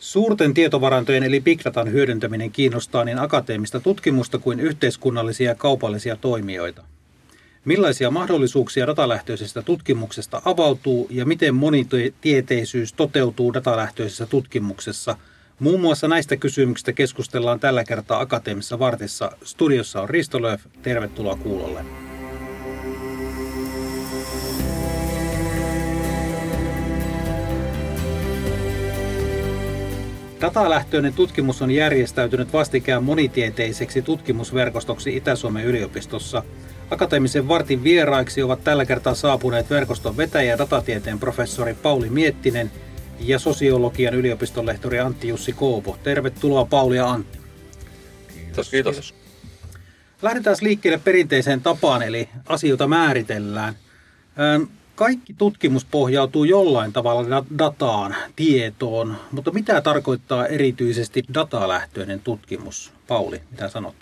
Suurten tietovarantojen eli big datan hyödyntäminen kiinnostaa niin akateemista tutkimusta kuin yhteiskunnallisia ja kaupallisia toimijoita. Millaisia mahdollisuuksia datalähtöisestä tutkimuksesta avautuu ja miten monitieteisyys toteutuu datalähtöisessä tutkimuksessa? Muun muassa näistä kysymyksistä keskustellaan tällä kertaa Akateemisessa vartissa. Studiossa on Risto Löf. Tervetuloa kuulolle. Datalähtöinen tutkimus on järjestäytynyt vastikään monitieteiseksi tutkimusverkostoksi Itä-Suomen yliopistossa. Akateemisen vartin vieraiksi ovat tällä kertaa saapuneet verkoston vetäjä ja datatieteen professori Pauli Miettinen ja sosiologian yliopiston lehtori Antti Jussi Koopo. Tervetuloa Pauli ja Antti. Kiitos, kiitos. Lähdetään liikkeelle perinteiseen tapaan, eli asioita määritellään. Kaikki tutkimus pohjautuu jollain tavalla dataan, tietoon, mutta mitä tarkoittaa erityisesti datalähtöinen tutkimus? Pauli, mitä sanot?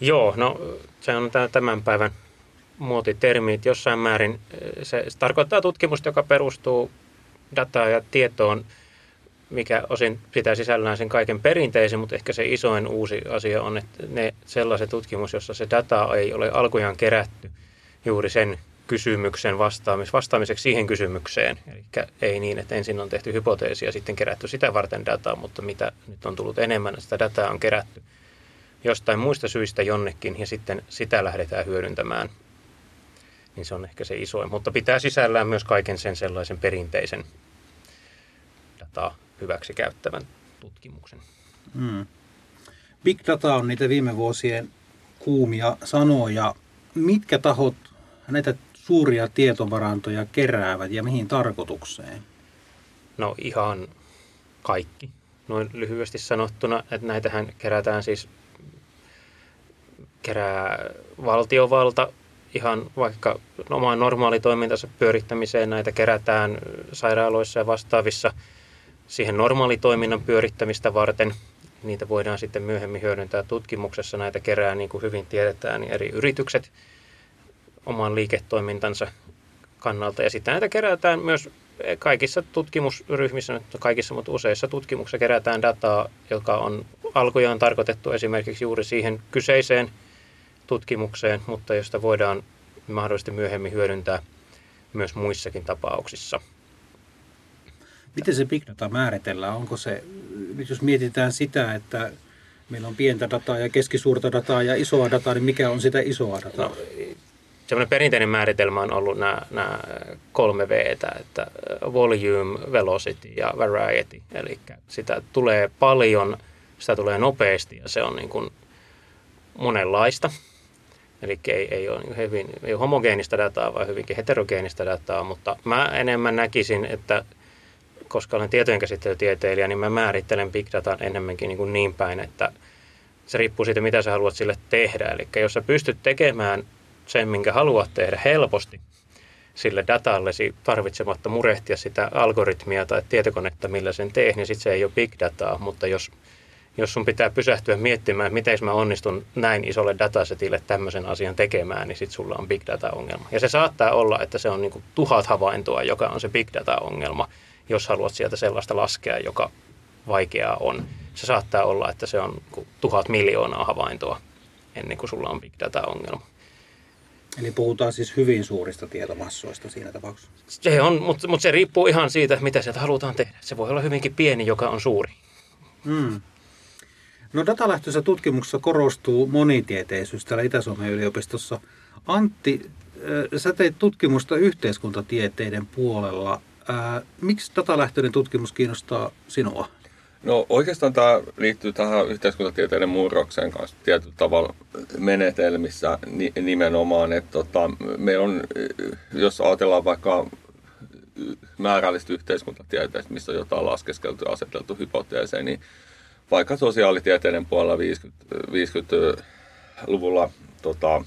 Joo, no se on tämän päivän muotitermi, että jossain määrin eh, se, se tarkoittaa tutkimusta, joka perustuu dataan ja tietoon, mikä osin pitää sisällään sen kaiken perinteisen, mutta ehkä se isoin uusi asia on, että ne sellaiset tutkimus, jossa se data ei ole alkujaan kerätty juuri sen kysymyksen vastaamis, vastaamiseksi siihen kysymykseen. Eli ei niin, että ensin on tehty hypoteesi ja sitten kerätty sitä varten dataa, mutta mitä nyt on tullut enemmän, sitä dataa on kerätty jostain muista syistä jonnekin ja sitten sitä lähdetään hyödyntämään. Niin se on ehkä se isoin, mutta pitää sisällään myös kaiken sen sellaisen perinteisen dataa hyväksi käyttävän tutkimuksen. Hmm. Big data on niitä viime vuosien kuumia sanoja. Mitkä tahot näitä suuria tietovarantoja keräävät ja mihin tarkoitukseen? No ihan kaikki. Noin lyhyesti sanottuna, että näitähän kerätään siis, kerää valtiovalta ihan vaikka omaan normaalitoimintansa pyörittämiseen. Näitä kerätään sairaaloissa ja vastaavissa siihen normaalitoiminnan pyörittämistä varten. Niitä voidaan sitten myöhemmin hyödyntää tutkimuksessa. Näitä kerää, niin kuin hyvin tiedetään, niin eri yritykset – oman liiketoimintansa kannalta. Ja sitten näitä kerätään myös kaikissa tutkimusryhmissä, kaikissa, mutta useissa tutkimuksissa kerätään dataa, joka on alkujaan tarkoitettu esimerkiksi juuri siihen kyseiseen tutkimukseen, mutta josta voidaan mahdollisesti myöhemmin hyödyntää myös muissakin tapauksissa. Miten se big data määritellään? Onko se, nyt jos mietitään sitä, että meillä on pientä dataa ja keskisuurta dataa ja isoa dataa, niin mikä on sitä isoa dataa? No, semmoinen perinteinen määritelmä on ollut nämä, nämä kolme v että volume, velocity ja variety. Eli sitä tulee paljon, sitä tulee nopeasti ja se on niin kuin monenlaista. Eli ei, ei, ole hyvin, ei ole homogeenista dataa, vaan hyvinkin heterogeenista dataa, mutta mä enemmän näkisin, että koska olen tietojenkäsittelytieteilijä, niin mä määrittelen big datan enemmänkin niin, kuin niin päin, että se riippuu siitä, mitä sä haluat sille tehdä. Eli jos sä pystyt tekemään sen, minkä haluat tehdä helposti sille datallesi tarvitsematta murehtia sitä algoritmia tai tietokonetta, millä sen teet, niin sitten se ei ole big dataa. Mutta jos, jos sun pitää pysähtyä miettimään, miten mä onnistun näin isolle datasetille tämmöisen asian tekemään, niin sitten sulla on big data-ongelma. Ja se saattaa olla, että se on niin tuhat havaintoa, joka on se big data-ongelma, jos haluat sieltä sellaista laskea, joka vaikeaa on. Se saattaa olla, että se on niin tuhat miljoonaa havaintoa ennen kuin sulla on big data-ongelma. Eli puhutaan siis hyvin suurista tietomassoista siinä tapauksessa. Se on, mutta, mutta se riippuu ihan siitä, mitä sieltä halutaan tehdä. Se voi olla hyvinkin pieni, joka on suuri. Mm. No datalähtöisessä tutkimuksessa korostuu monitieteisyys täällä Itä-Suomen yliopistossa. Antti, sä teit tutkimusta yhteiskuntatieteiden puolella. miksi datalähtöinen tutkimus kiinnostaa sinua? No oikeastaan tämä liittyy tähän yhteiskuntatieteiden murrokseen kanssa tietyllä tavalla menetelmissä nimenomaan, että tota, me on, jos ajatellaan vaikka määrällistä yhteiskuntatieteistä, missä on jotain laskeskeltu ja aseteltu hypoteeseen, niin vaikka sosiaalitieteiden puolella 50, 50-luvulla tota,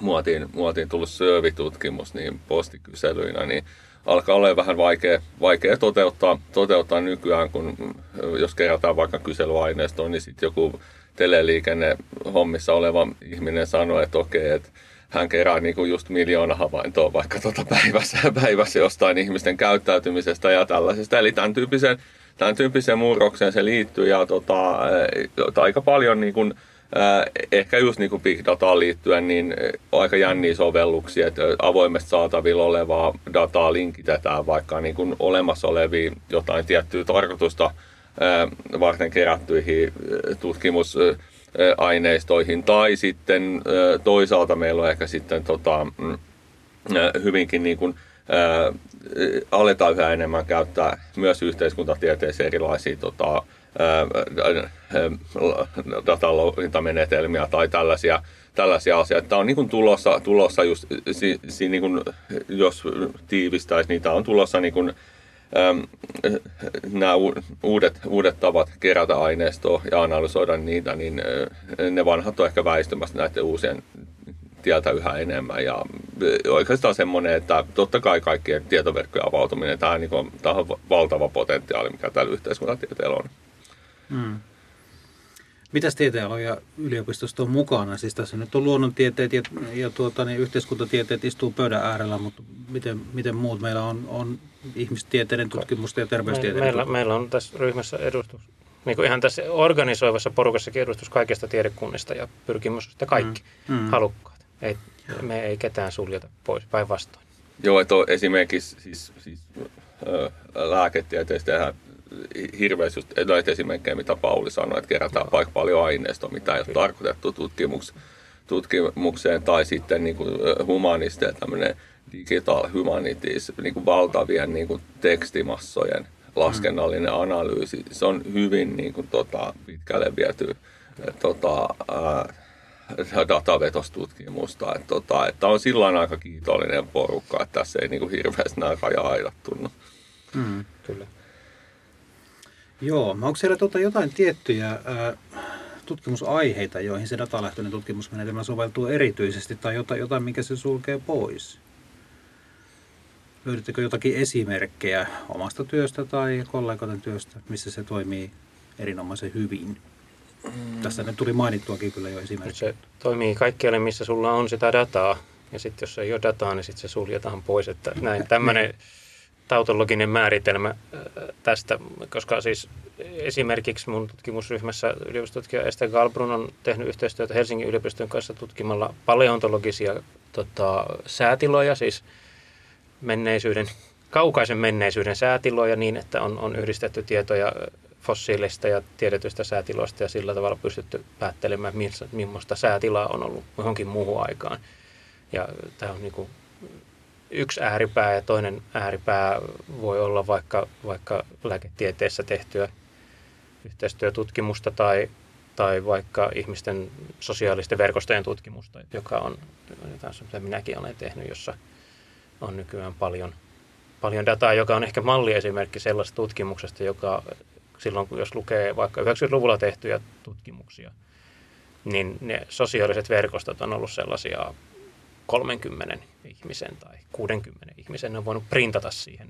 muotiin, muotiin tullut syövitutkimus niin postikyselyinä, niin alkaa olla vähän vaikea, vaikea toteuttaa, toteuttaa nykyään, kun jos kerätään vaikka kyselyaineistoa, niin sitten joku teleliikenne hommissa oleva ihminen sanoo, että okei, että hän kerää niin kuin just miljoona havaintoa vaikka tuota päivässä, päivässä jostain ihmisten käyttäytymisestä ja tällaisesta. Eli tämän tyyppisen tämän tyyppiseen murrokseen se liittyy ja tota, aika paljon niin kuin, ehkä just niin kuin big dataan liittyen, niin aika jänniä sovelluksia, että avoimesti saatavilla olevaa dataa linkitetään vaikka niin kuin olemassa oleviin jotain tiettyä tarkoitusta varten kerättyihin tutkimusaineistoihin. Tai sitten toisaalta meillä on ehkä sitten tota, mm, hyvinkin niin kuin, aletaan yhä enemmän käyttää myös yhteiskuntatieteessä erilaisia tota, datalointamenetelmiä tai tällaisia, tällaisia asioita. Tämä on niin kuin tulossa, tulossa just, si, si, niin kuin, jos tiivistäisi, niin tämä on tulossa niin kuin, äm, nämä uudet, uudet tavat kerätä aineistoa ja analysoida niitä, niin ne vanhat on ehkä väistymässä näiden uusien tieltä yhä enemmän. Ja oikeastaan semmoinen, että totta kai kaikkien tietoverkkojen avautuminen, tämä on, niin kuin, tämä on valtava potentiaali, mikä tällä yhteiskuntatieteellä on. Hmm. Mitäs tieteenaloja yliopistosta on mukana? Siis tässä nyt on luonnontieteet ja, ja tuota, niin yhteiskuntatieteet istuu pöydän äärellä, mutta miten, miten muut meillä on, on ihmistieteiden tutkimusta ja terveystieteiden meillä, meillä on tässä ryhmässä edustus, niin kuin ihan tässä organisoivassa porukassakin edustus kaikista tiedekunnista ja pyrkimys, että kaikki mm. Mm. halukkaat. Ei, me ei ketään suljeta pois, päinvastoin. Joo, että esimerkiksi siis, siis, äh, lääketieteestä hirveästi just näitä esimerkkejä, mitä Pauli sanoi, että kerätään vaikka paljon aineistoa, mitä ei ole tarkoitettu tutkimuks, tutkimukseen, tai sitten niin kuin humanisteja, tämmöinen digital humanities, niin kuin valtavien niin kuin tekstimassojen laskennallinen analyysi. Se on hyvin niin kuin, tota, pitkälle viety tota, ää, datavetostutkimusta. Että, tota, että on silloin aika kiitollinen porukka, että tässä ei niin kuin, hirveästi nämä raja-aidat tunnu. Mm. Joo, onko siellä tuota jotain tiettyjä ää, tutkimusaiheita, joihin se datalähtöinen tutkimusmenetelmä soveltuu erityisesti, tai jotain, jotain mikä se sulkee pois? Löydättekö jotakin esimerkkejä omasta työstä tai kollegoiden työstä, missä se toimii erinomaisen hyvin? Mm. Tässä nyt tuli mainittuakin kyllä jo esimerkiksi. Se toimii kaikkialle, missä sulla on sitä dataa. Ja sitten jos ei ole dataa, niin sitten se suljetaan pois. Että näin tämmöinen tautologinen määritelmä äh, tästä, koska siis esimerkiksi mun tutkimusryhmässä yliopistotutkija Esther Galbrun on tehnyt yhteistyötä Helsingin yliopiston kanssa tutkimalla paleontologisia tota, säätiloja, siis menneisyyden, kaukaisen menneisyyden säätiloja niin, että on, on yhdistetty tietoja fossiilista ja tiedetystä säätiloista ja sillä tavalla pystytty päättelemään, millaista säätilaa on ollut johonkin muuhun aikaan. Ja tämä on niin kuin yksi ääripää ja toinen ääripää voi olla vaikka, vaikka lääketieteessä tehtyä yhteistyötutkimusta tai, tai vaikka ihmisten sosiaalisten verkostojen tutkimusta, joka on jotain, mitä minäkin olen tehnyt, jossa on nykyään paljon, paljon dataa, joka on ehkä malliesimerkki sellaisesta tutkimuksesta, joka silloin, jos lukee vaikka 90-luvulla tehtyjä tutkimuksia, niin ne sosiaaliset verkostot on ollut sellaisia 30 ihmisen tai 60 ihmisen on voinut printata siihen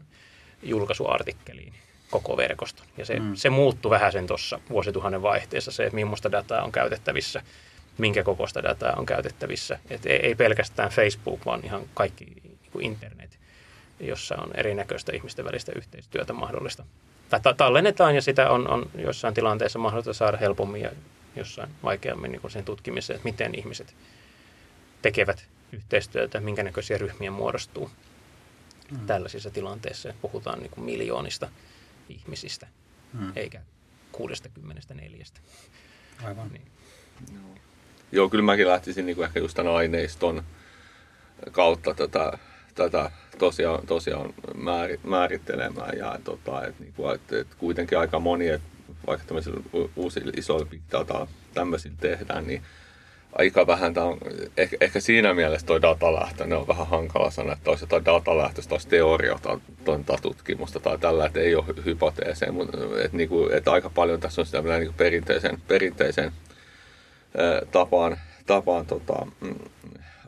julkaisuartikkeliin koko verkoston. Ja se, mm. se muuttui vähän sen tuossa vuosituhannen vaihteessa, se, millaista dataa on käytettävissä, minkä kokoista dataa on käytettävissä. Et ei, ei pelkästään Facebook, vaan ihan kaikki niin internet, jossa on erinäköistä ihmisten välistä yhteistyötä mahdollista. Tai tallennetaan ja sitä on, on jossain tilanteessa mahdollista saada helpommin ja jossain vaikeammin niin sen tutkimiseen, että miten ihmiset tekevät yhteistyötä, minkä näköisiä ryhmiä muodostuu mm. tällaisissa tilanteissa. Puhutaan niin kuin miljoonista ihmisistä, mm. eikä 64. Aivan. Niin. Joo. Joo, kyllä mäkin lähtisin niin kuin ehkä just tämän aineiston kautta tätä, tätä tosiaan, tosiaan määrittelemään. Ja tota, et, niin kuin, et, et kuitenkin aika moni, et, vaikka tämmöisillä uusilla isoilla big data tämmöisillä tehdään, niin aika vähän, tämä on, ehkä, ehkä siinä mielessä tuo datalähtö, on vähän hankala sanoa, että olisi jotain datalähtöistä, olisi teoriota, tutkimusta tai tällä, että ei ole hypoteeseja, mutta niin kuin, että aika paljon tässä on sitä niin kuin perinteisen, perinteisen tapaan, tapaan tota, mm,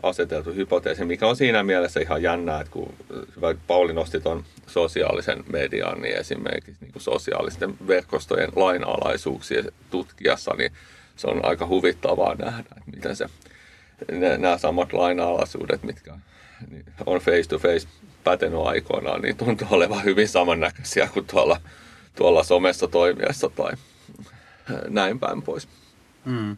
aseteltu hypoteesi, mikä on siinä mielessä ihan jännää, että kun hyvä Pauli nosti tuon sosiaalisen median, niin esimerkiksi niin kuin sosiaalisten verkostojen lainalaisuuksia tutkijassa, niin se on aika huvittavaa nähdä, että miten se, nämä samat laina-alaisuudet, mitkä on face to face pätenyt aikoinaan, niin tuntuu olevan hyvin samannäköisiä kuin tuolla, tuolla somessa toimiessa tai näin päin pois. Mm.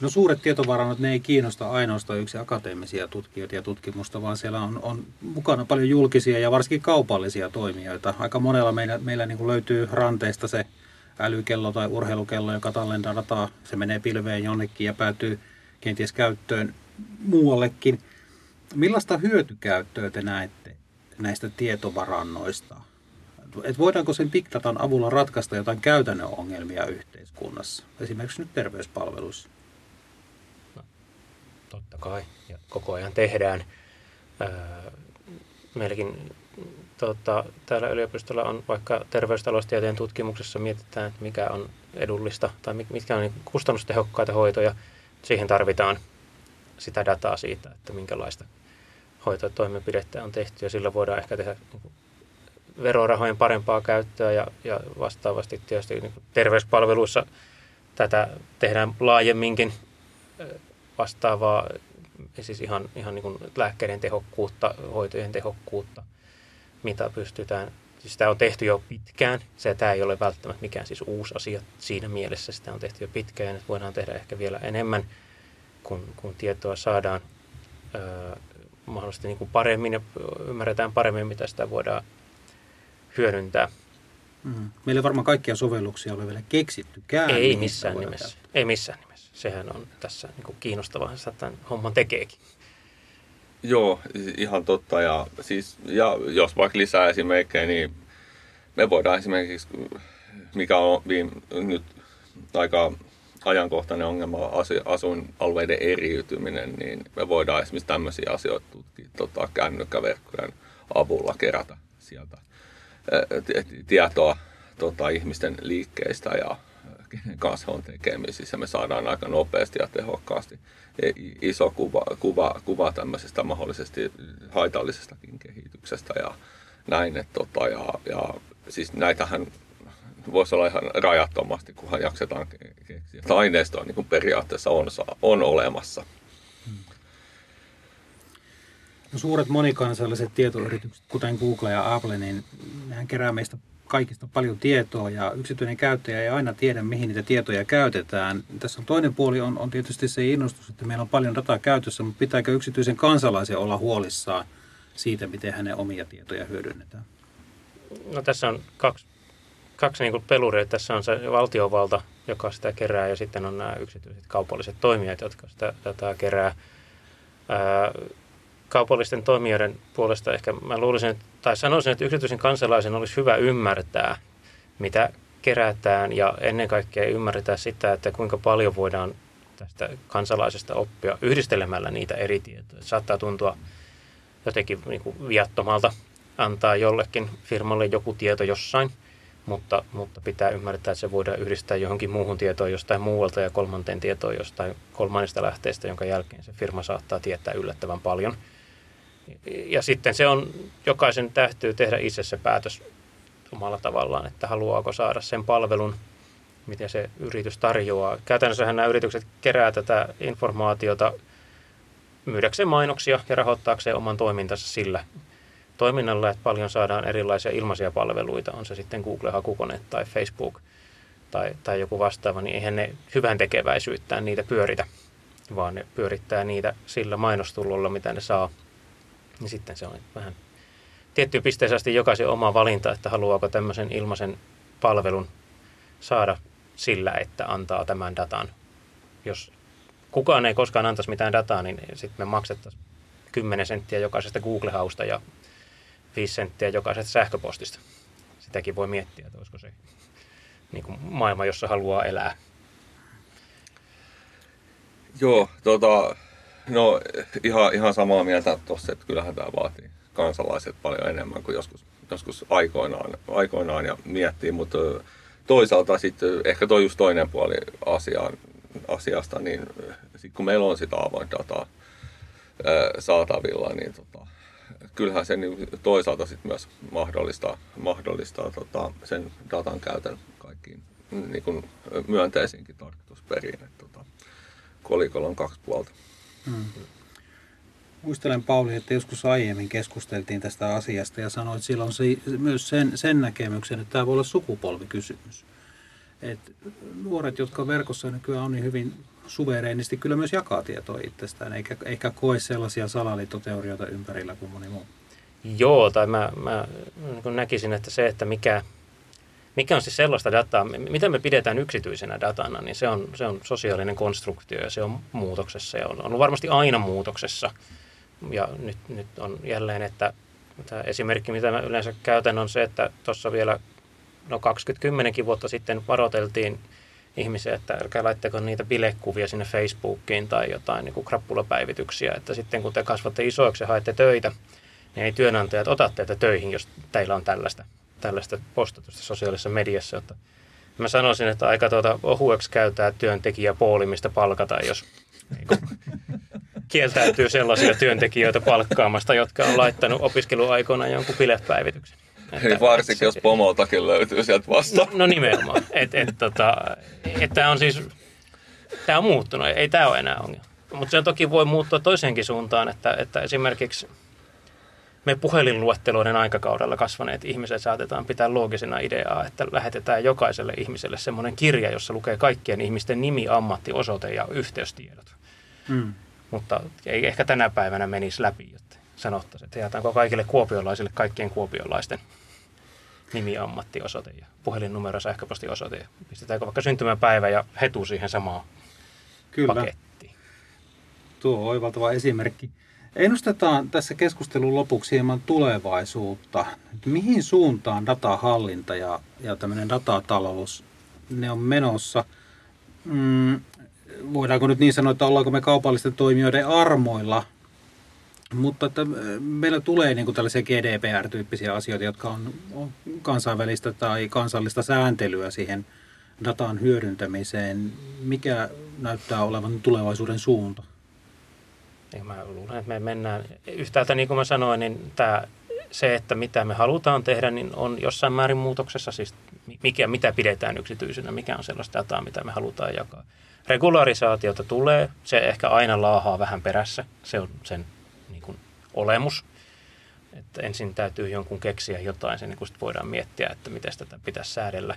No suuret tietovarannot, ne ei kiinnosta ainoastaan yksi akateemisia tutkijoita ja tutkimusta, vaan siellä on, on mukana paljon julkisia ja varsinkin kaupallisia toimijoita. Aika monella meillä, meillä niin löytyy ranteista se älykello tai urheilukello, joka tallentaa dataa. Se menee pilveen jonnekin ja päätyy kenties käyttöön muuallekin. Millaista hyötykäyttöä te näette näistä tietovarannoista? Et voidaanko sen big datan avulla ratkaista jotain käytännön ongelmia yhteiskunnassa, esimerkiksi nyt terveyspalveluissa? No, totta kai, ja koko ajan tehdään. meilläkin tota, täällä yliopistolla on vaikka terveystaloustieteen tutkimuksessa mietitään, että mikä on edullista tai mitkä on niin kustannustehokkaita hoitoja. Siihen tarvitaan sitä dataa siitä, että minkälaista hoitotoimenpidettä on tehty ja sillä voidaan ehkä tehdä niin verorahojen parempaa käyttöä ja, ja vastaavasti tietysti niin terveyspalveluissa tätä tehdään laajemminkin vastaavaa, siis ihan, ihan niin lääkkeiden tehokkuutta, hoitojen tehokkuutta, mitä pystytään, siis sitä on tehty jo pitkään, se tämä ei ole välttämättä mikään siis uusi asia siinä mielessä, sitä on tehty jo pitkään, että voidaan tehdä ehkä vielä enemmän, kun, kun tietoa saadaan öö, mahdollisesti niin kuin paremmin ja ymmärretään paremmin, mitä sitä voidaan hyödyntää. Mm. Meillä ei varmaan kaikkia sovelluksia ole vielä keksittykään. Ei missään nimessä. Käyttää. Ei missään nimessä. Sehän on tässä niin kuin kiinnostavaa, että tämän homman tekeekin. Joo, ihan totta. Ja, siis, ja jos vaikka lisää esimerkkejä, niin me voidaan esimerkiksi, mikä on viime, nyt aika ajankohtainen ongelma, asuinalueiden eriytyminen, niin me voidaan esimerkiksi tämmöisiä asioita tutkia tota, kännykkäverkkojen avulla kerätä sieltä tietoa tota, ihmisten liikkeistä ja kenen kanssa on tekemisissä. Me saadaan aika nopeasti ja tehokkaasti e, iso kuva, kuva, kuva tämmöisestä mahdollisesti haitallisestakin kehityksestä ja näin. Et, tota, ja, ja siis näitähän voisi olla ihan rajattomasti, kunhan jaksetaan keksiä. Että aineistoa niin periaatteessa on, on olemassa. No, suuret monikansalliset tietoyritykset, kuten Google ja Apple, niin nehän kerää meistä kaikista paljon tietoa ja yksityinen käyttäjä ei aina tiedä, mihin niitä tietoja käytetään. Tässä on toinen puoli on, on tietysti se innostus, että meillä on paljon dataa käytössä, mutta pitääkö yksityisen kansalaisen olla huolissaan siitä, miten hänen omia tietoja hyödynnetään? No tässä on kaksi, kaksi niin peluria. Tässä on se valtiovalta, joka sitä kerää, ja sitten on nämä yksityiset kaupalliset toimijat, jotka sitä dataa kerää. Ää, kaupallisten toimijoiden puolesta ehkä mä luulisin, tai sanoisin, että yksityisen kansalaisen olisi hyvä ymmärtää, mitä kerätään ja ennen kaikkea ymmärretään sitä, että kuinka paljon voidaan tästä kansalaisesta oppia yhdistelemällä niitä eri tietoja. Saattaa tuntua jotenkin niin kuin viattomalta antaa jollekin firmalle joku tieto jossain, mutta, mutta pitää ymmärtää, että se voidaan yhdistää johonkin muuhun tietoon jostain muualta ja kolmanteen tietoon jostain kolmannesta lähteestä, jonka jälkeen se firma saattaa tietää yllättävän paljon – ja sitten se on, jokaisen täytyy tehdä itse se päätös omalla tavallaan, että haluaako saada sen palvelun, mitä se yritys tarjoaa. Käytännössähän nämä yritykset kerää tätä informaatiota myydäkseen mainoksia ja rahoittaakseen oman toimintansa sillä toiminnalla, että paljon saadaan erilaisia ilmaisia palveluita, on se sitten Google-hakukone tai Facebook tai, tai joku vastaava, niin eihän ne hyvän tekeväisyyttään niitä pyöritä, vaan ne pyörittää niitä sillä mainostullolla, mitä ne saa niin sitten se on vähän tiettyyn pisteeseen asti jokaisen oma valinta, että haluaako tämmöisen ilmaisen palvelun saada sillä, että antaa tämän datan. Jos kukaan ei koskaan antaisi mitään dataa, niin sitten me maksettaisiin 10 senttiä jokaisesta Google-hausta ja 5 senttiä jokaisesta sähköpostista. Sitäkin voi miettiä, että olisiko se niin kuin maailma, jossa haluaa elää. Joo, tota, No ihan, ihan samaa mieltä tuossa, että kyllähän tämä vaatii kansalaiset paljon enemmän kuin joskus, joskus aikoinaan, aikoinaan ja miettii, mutta toisaalta sitten ehkä toi just toinen puoli asiaan, asiasta, niin sit kun meillä on sitä avoin dataa saatavilla, niin tota, kyllähän se niin toisaalta sitten myös mahdollistaa, mahdollistaa tota, sen datan käytön kaikkiin niin kuin myönteisinkin tarkoitusperiin. Että, tota, kolikolla on kaksi puolta. Hmm. Muistelen Pauli, että joskus aiemmin keskusteltiin tästä asiasta ja sanoit silloin se, myös sen, sen näkemyksen, että tämä voi olla sukupolvikysymys. Et nuoret, jotka verkossa nykyään on niin hyvin suvereenisti, kyllä myös jakaa tietoa itsestään, eikä, eikä koe sellaisia salaliittoteorioita ympärillä kuin moni muu. Joo, tai mä, mä niin näkisin, että se, että mikä, mikä on siis sellaista dataa, mitä me pidetään yksityisenä datana, niin se on, se on sosiaalinen konstruktio ja se on muutoksessa ja on ollut varmasti aina muutoksessa. Ja nyt, nyt on jälleen, että tämä esimerkki, mitä mä yleensä käytän, on se, että tuossa vielä no 20 vuotta sitten varoiteltiin ihmisiä, että älkää laittako niitä bilekuvia sinne Facebookiin tai jotain niin kuin krappulapäivityksiä, että sitten kun te kasvatte isoiksi ja haette töitä, niin ei työnantajat ota teitä töihin, jos teillä on tällaista, tällaista postatusta sosiaalisessa mediassa. Että mä sanoisin, että aika tuota ohueksi käytää työntekijä poolimista palkata, jos niin kieltäytyy sellaisia työntekijöitä palkkaamasta, jotka on laittanut opiskeluaikoina jonkun bilepäivityksen. Että, Ei varsinkin, se, jos pomoltakin löytyy sieltä vastaan. No, no nimenomaan. Että et, tota, et tämä on siis, tämä on muuttunut, ei tämä ole enää ongelma. Mutta se toki voi muuttua toiseenkin suuntaan, että, että esimerkiksi me puhelinluetteloiden aikakaudella kasvaneet ihmiset saatetaan pitää loogisena ideaa, että lähetetään jokaiselle ihmiselle semmoinen kirja, jossa lukee kaikkien ihmisten nimi, ammatti, osoite ja yhteystiedot. Mm. Mutta ei ehkä tänä päivänä menisi läpi, että sanottaisiin, että jaetaanko kaikille kuopiolaisille kaikkien kuopiolaisten nimi, ammatti, osoite ja puhelinnumero, sähköpostiosoite. Ja pistetäänkö vaikka syntymäpäivä ja hetu siihen samaan Kyllä. pakettiin. Tuo on oivaltava esimerkki. Ennustetaan tässä keskustelun lopuksi hieman tulevaisuutta. Mihin suuntaan datahallinta ja, ja tämmöinen datatalous, ne on menossa? Mm, voidaanko nyt niin sanoa, että ollaanko me kaupallisten toimijoiden armoilla mutta että meillä tulee niin kuin tällaisia GDPR-tyyppisiä asioita, jotka on, on kansainvälistä tai kansallista sääntelyä siihen datan hyödyntämiseen. Mikä näyttää olevan tulevaisuuden suunta? Niin mä luulen, että me mennään yhtäältä, niin kuin mä sanoin, niin tämä, se, että mitä me halutaan tehdä, niin on jossain määrin muutoksessa, siis mikä, mitä pidetään yksityisenä, mikä on sellaista dataa, mitä me halutaan jakaa. Regularisaatiota tulee, se ehkä aina laahaa vähän perässä, se on sen olemus. Että ensin täytyy jonkun keksiä jotain, sen kun voidaan miettiä, että miten tätä pitäisi säädellä.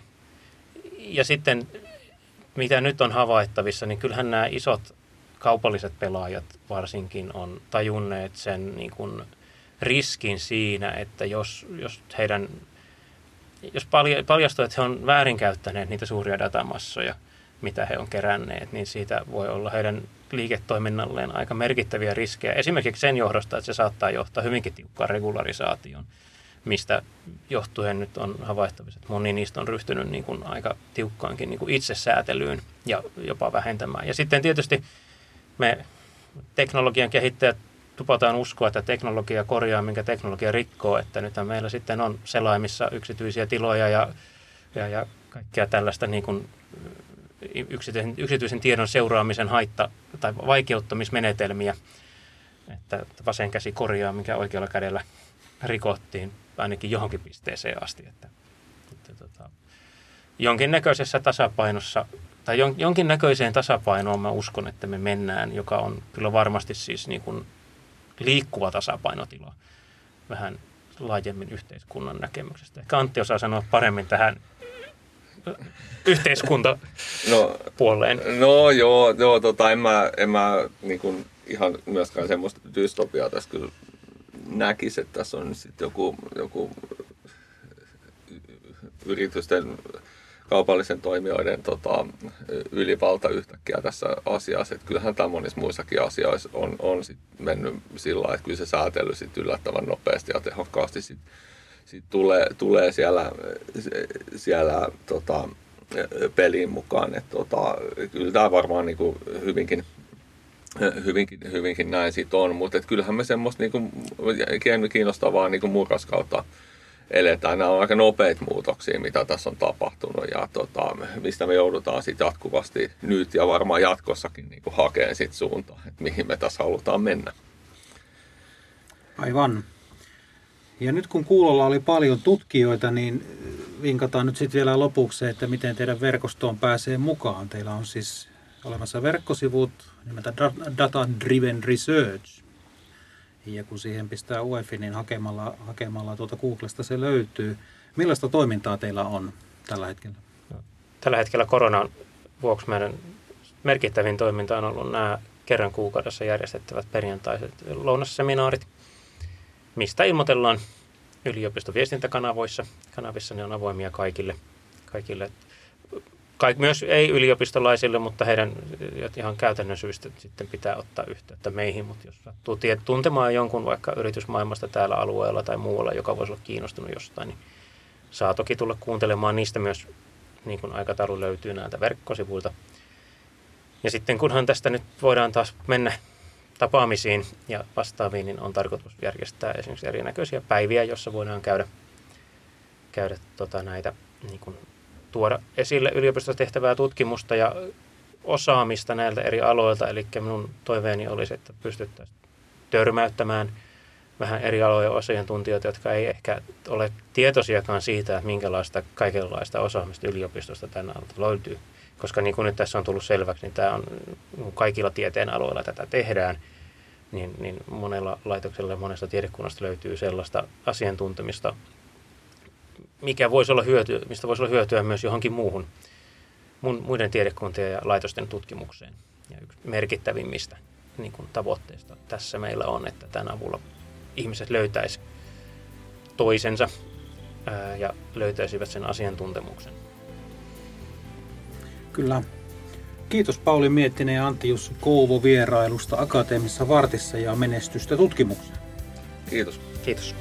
Ja sitten, mitä nyt on havaittavissa, niin kyllähän nämä isot kaupalliset pelaajat varsinkin on tajunneet sen niin kuin riskin siinä, että jos, jos heidän jos paljastuu, että he on väärinkäyttäneet niitä suuria datamassoja, mitä he on keränneet, niin siitä voi olla heidän liiketoiminnalleen aika merkittäviä riskejä. Esimerkiksi sen johdosta, että se saattaa johtaa hyvinkin tiukkaan regularisaation, mistä johtuen nyt on havaittavissa, että moni niistä on ryhtynyt niin kuin aika tiukkaankin niin kuin itsesäätelyyn ja jopa vähentämään. Ja sitten tietysti me teknologian kehittäjät tupataan uskoa, että teknologia korjaa, minkä teknologia rikkoo, että nyt meillä sitten on selaimissa yksityisiä tiloja ja, ja, ja kaikkea tällaista niin kuin yksityisen, yksityisen tiedon seuraamisen haitta- tai vaikeuttamismenetelmiä, että vasen käsi korjaa, mikä oikealla kädellä rikottiin ainakin johonkin pisteeseen asti. Että, että tota, jonkinnäköisessä tasapainossa, tai jon, jonkinnäköiseen tasapainoon mä uskon, että me mennään, joka on kyllä varmasti siis niin kuin liikkuva tasapainotila vähän laajemmin yhteiskunnan näkemyksestä. Ehkä Antti osaa sanoa paremmin tähän yhteiskunta no, puoleen. No joo, joo tota, en mä, en mä niin kuin ihan myöskään semmoista dystopiaa tässä kyllä näkisi, että tässä on sitten joku, joku yritysten kaupallisen toimijoiden tota, ylivalta yhtäkkiä tässä asiassa. Että kyllähän tämä monissa muissakin asioissa on, on sit mennyt sillä lailla, että kyllä se säätely sit yllättävän nopeasti ja tehokkaasti sit, sit tulee, tulee siellä, siellä tota, peliin mukaan. Et tota, kyllä tämä varmaan niin kuin hyvinkin, hyvinkin, hyvinkin näin siitä on, mutta kyllähän me semmoista niin kuin, kiinnostavaa niin kuin murkaskautta eletään. Nämä on aika nopeita muutoksia, mitä tässä on tapahtunut ja tota, mistä me joudutaan sitten jatkuvasti nyt ja varmaan jatkossakin niin hakemaan sit suuntaa, että mihin me tässä halutaan mennä. Aivan. Ja nyt kun kuulolla oli paljon tutkijoita, niin vinkataan nyt sitten vielä lopuksi että miten teidän verkostoon pääsee mukaan. Teillä on siis olemassa verkkosivut nimeltä Data Driven Research. Ja kun siihen pistää UEFI, niin hakemalla, hakemalla tuota Googlesta se löytyy. Millaista toimintaa teillä on tällä hetkellä? Tällä hetkellä koronan vuoksi meidän merkittävin toiminta on ollut nämä kerran kuukaudessa järjestettävät perjantaiset lounasseminaarit, mistä ilmoitellaan yliopiston viestintäkanavoissa. Kanavissa ne on avoimia kaikille, kaikille kaik, myös ei-yliopistolaisille, mutta heidän ihan käytännön syystä sitten pitää ottaa yhteyttä meihin. Mutta jos sattuu tuntemaan jonkun vaikka yritysmaailmasta täällä alueella tai muualla, joka voisi olla kiinnostunut jostain, niin saa toki tulla kuuntelemaan niistä myös, niin kuin aikataulu löytyy näiltä verkkosivuilta. Ja sitten kunhan tästä nyt voidaan taas mennä tapaamisiin ja vastaaviin, niin on tarkoitus järjestää esimerkiksi erinäköisiä päiviä, jossa voidaan käydä, käydä tota näitä, niin kuin, tuoda esille yliopistossa tehtävää tutkimusta ja osaamista näiltä eri aloilta. Eli minun toiveeni olisi, että pystyttäisiin törmäyttämään vähän eri alojen asiantuntijoita, jotka ei ehkä ole tietoisiakaan siitä, että minkälaista kaikenlaista osaamista yliopistosta tänä alalta löytyy koska niin kuin nyt tässä on tullut selväksi, niin tämä on kaikilla tieteen aloilla tätä tehdään, niin, niin monella laitoksella ja monesta tiedekunnasta löytyy sellaista asiantuntemista, mikä voisi olla hyöty, mistä voisi olla hyötyä myös johonkin muuhun mun, muiden tiedekuntien ja laitosten tutkimukseen. Ja yksi merkittävimmistä niin kuin tavoitteista tässä meillä on, että tämän avulla ihmiset löytäisi toisensa ää, ja löytäisivät sen asiantuntemuksen. Kyllä. Kiitos Pauli Miettinen ja Antti Jussu Kouvo vierailusta Akateemisessa Vartissa ja menestystä tutkimukseen. Kiitos. Kiitos.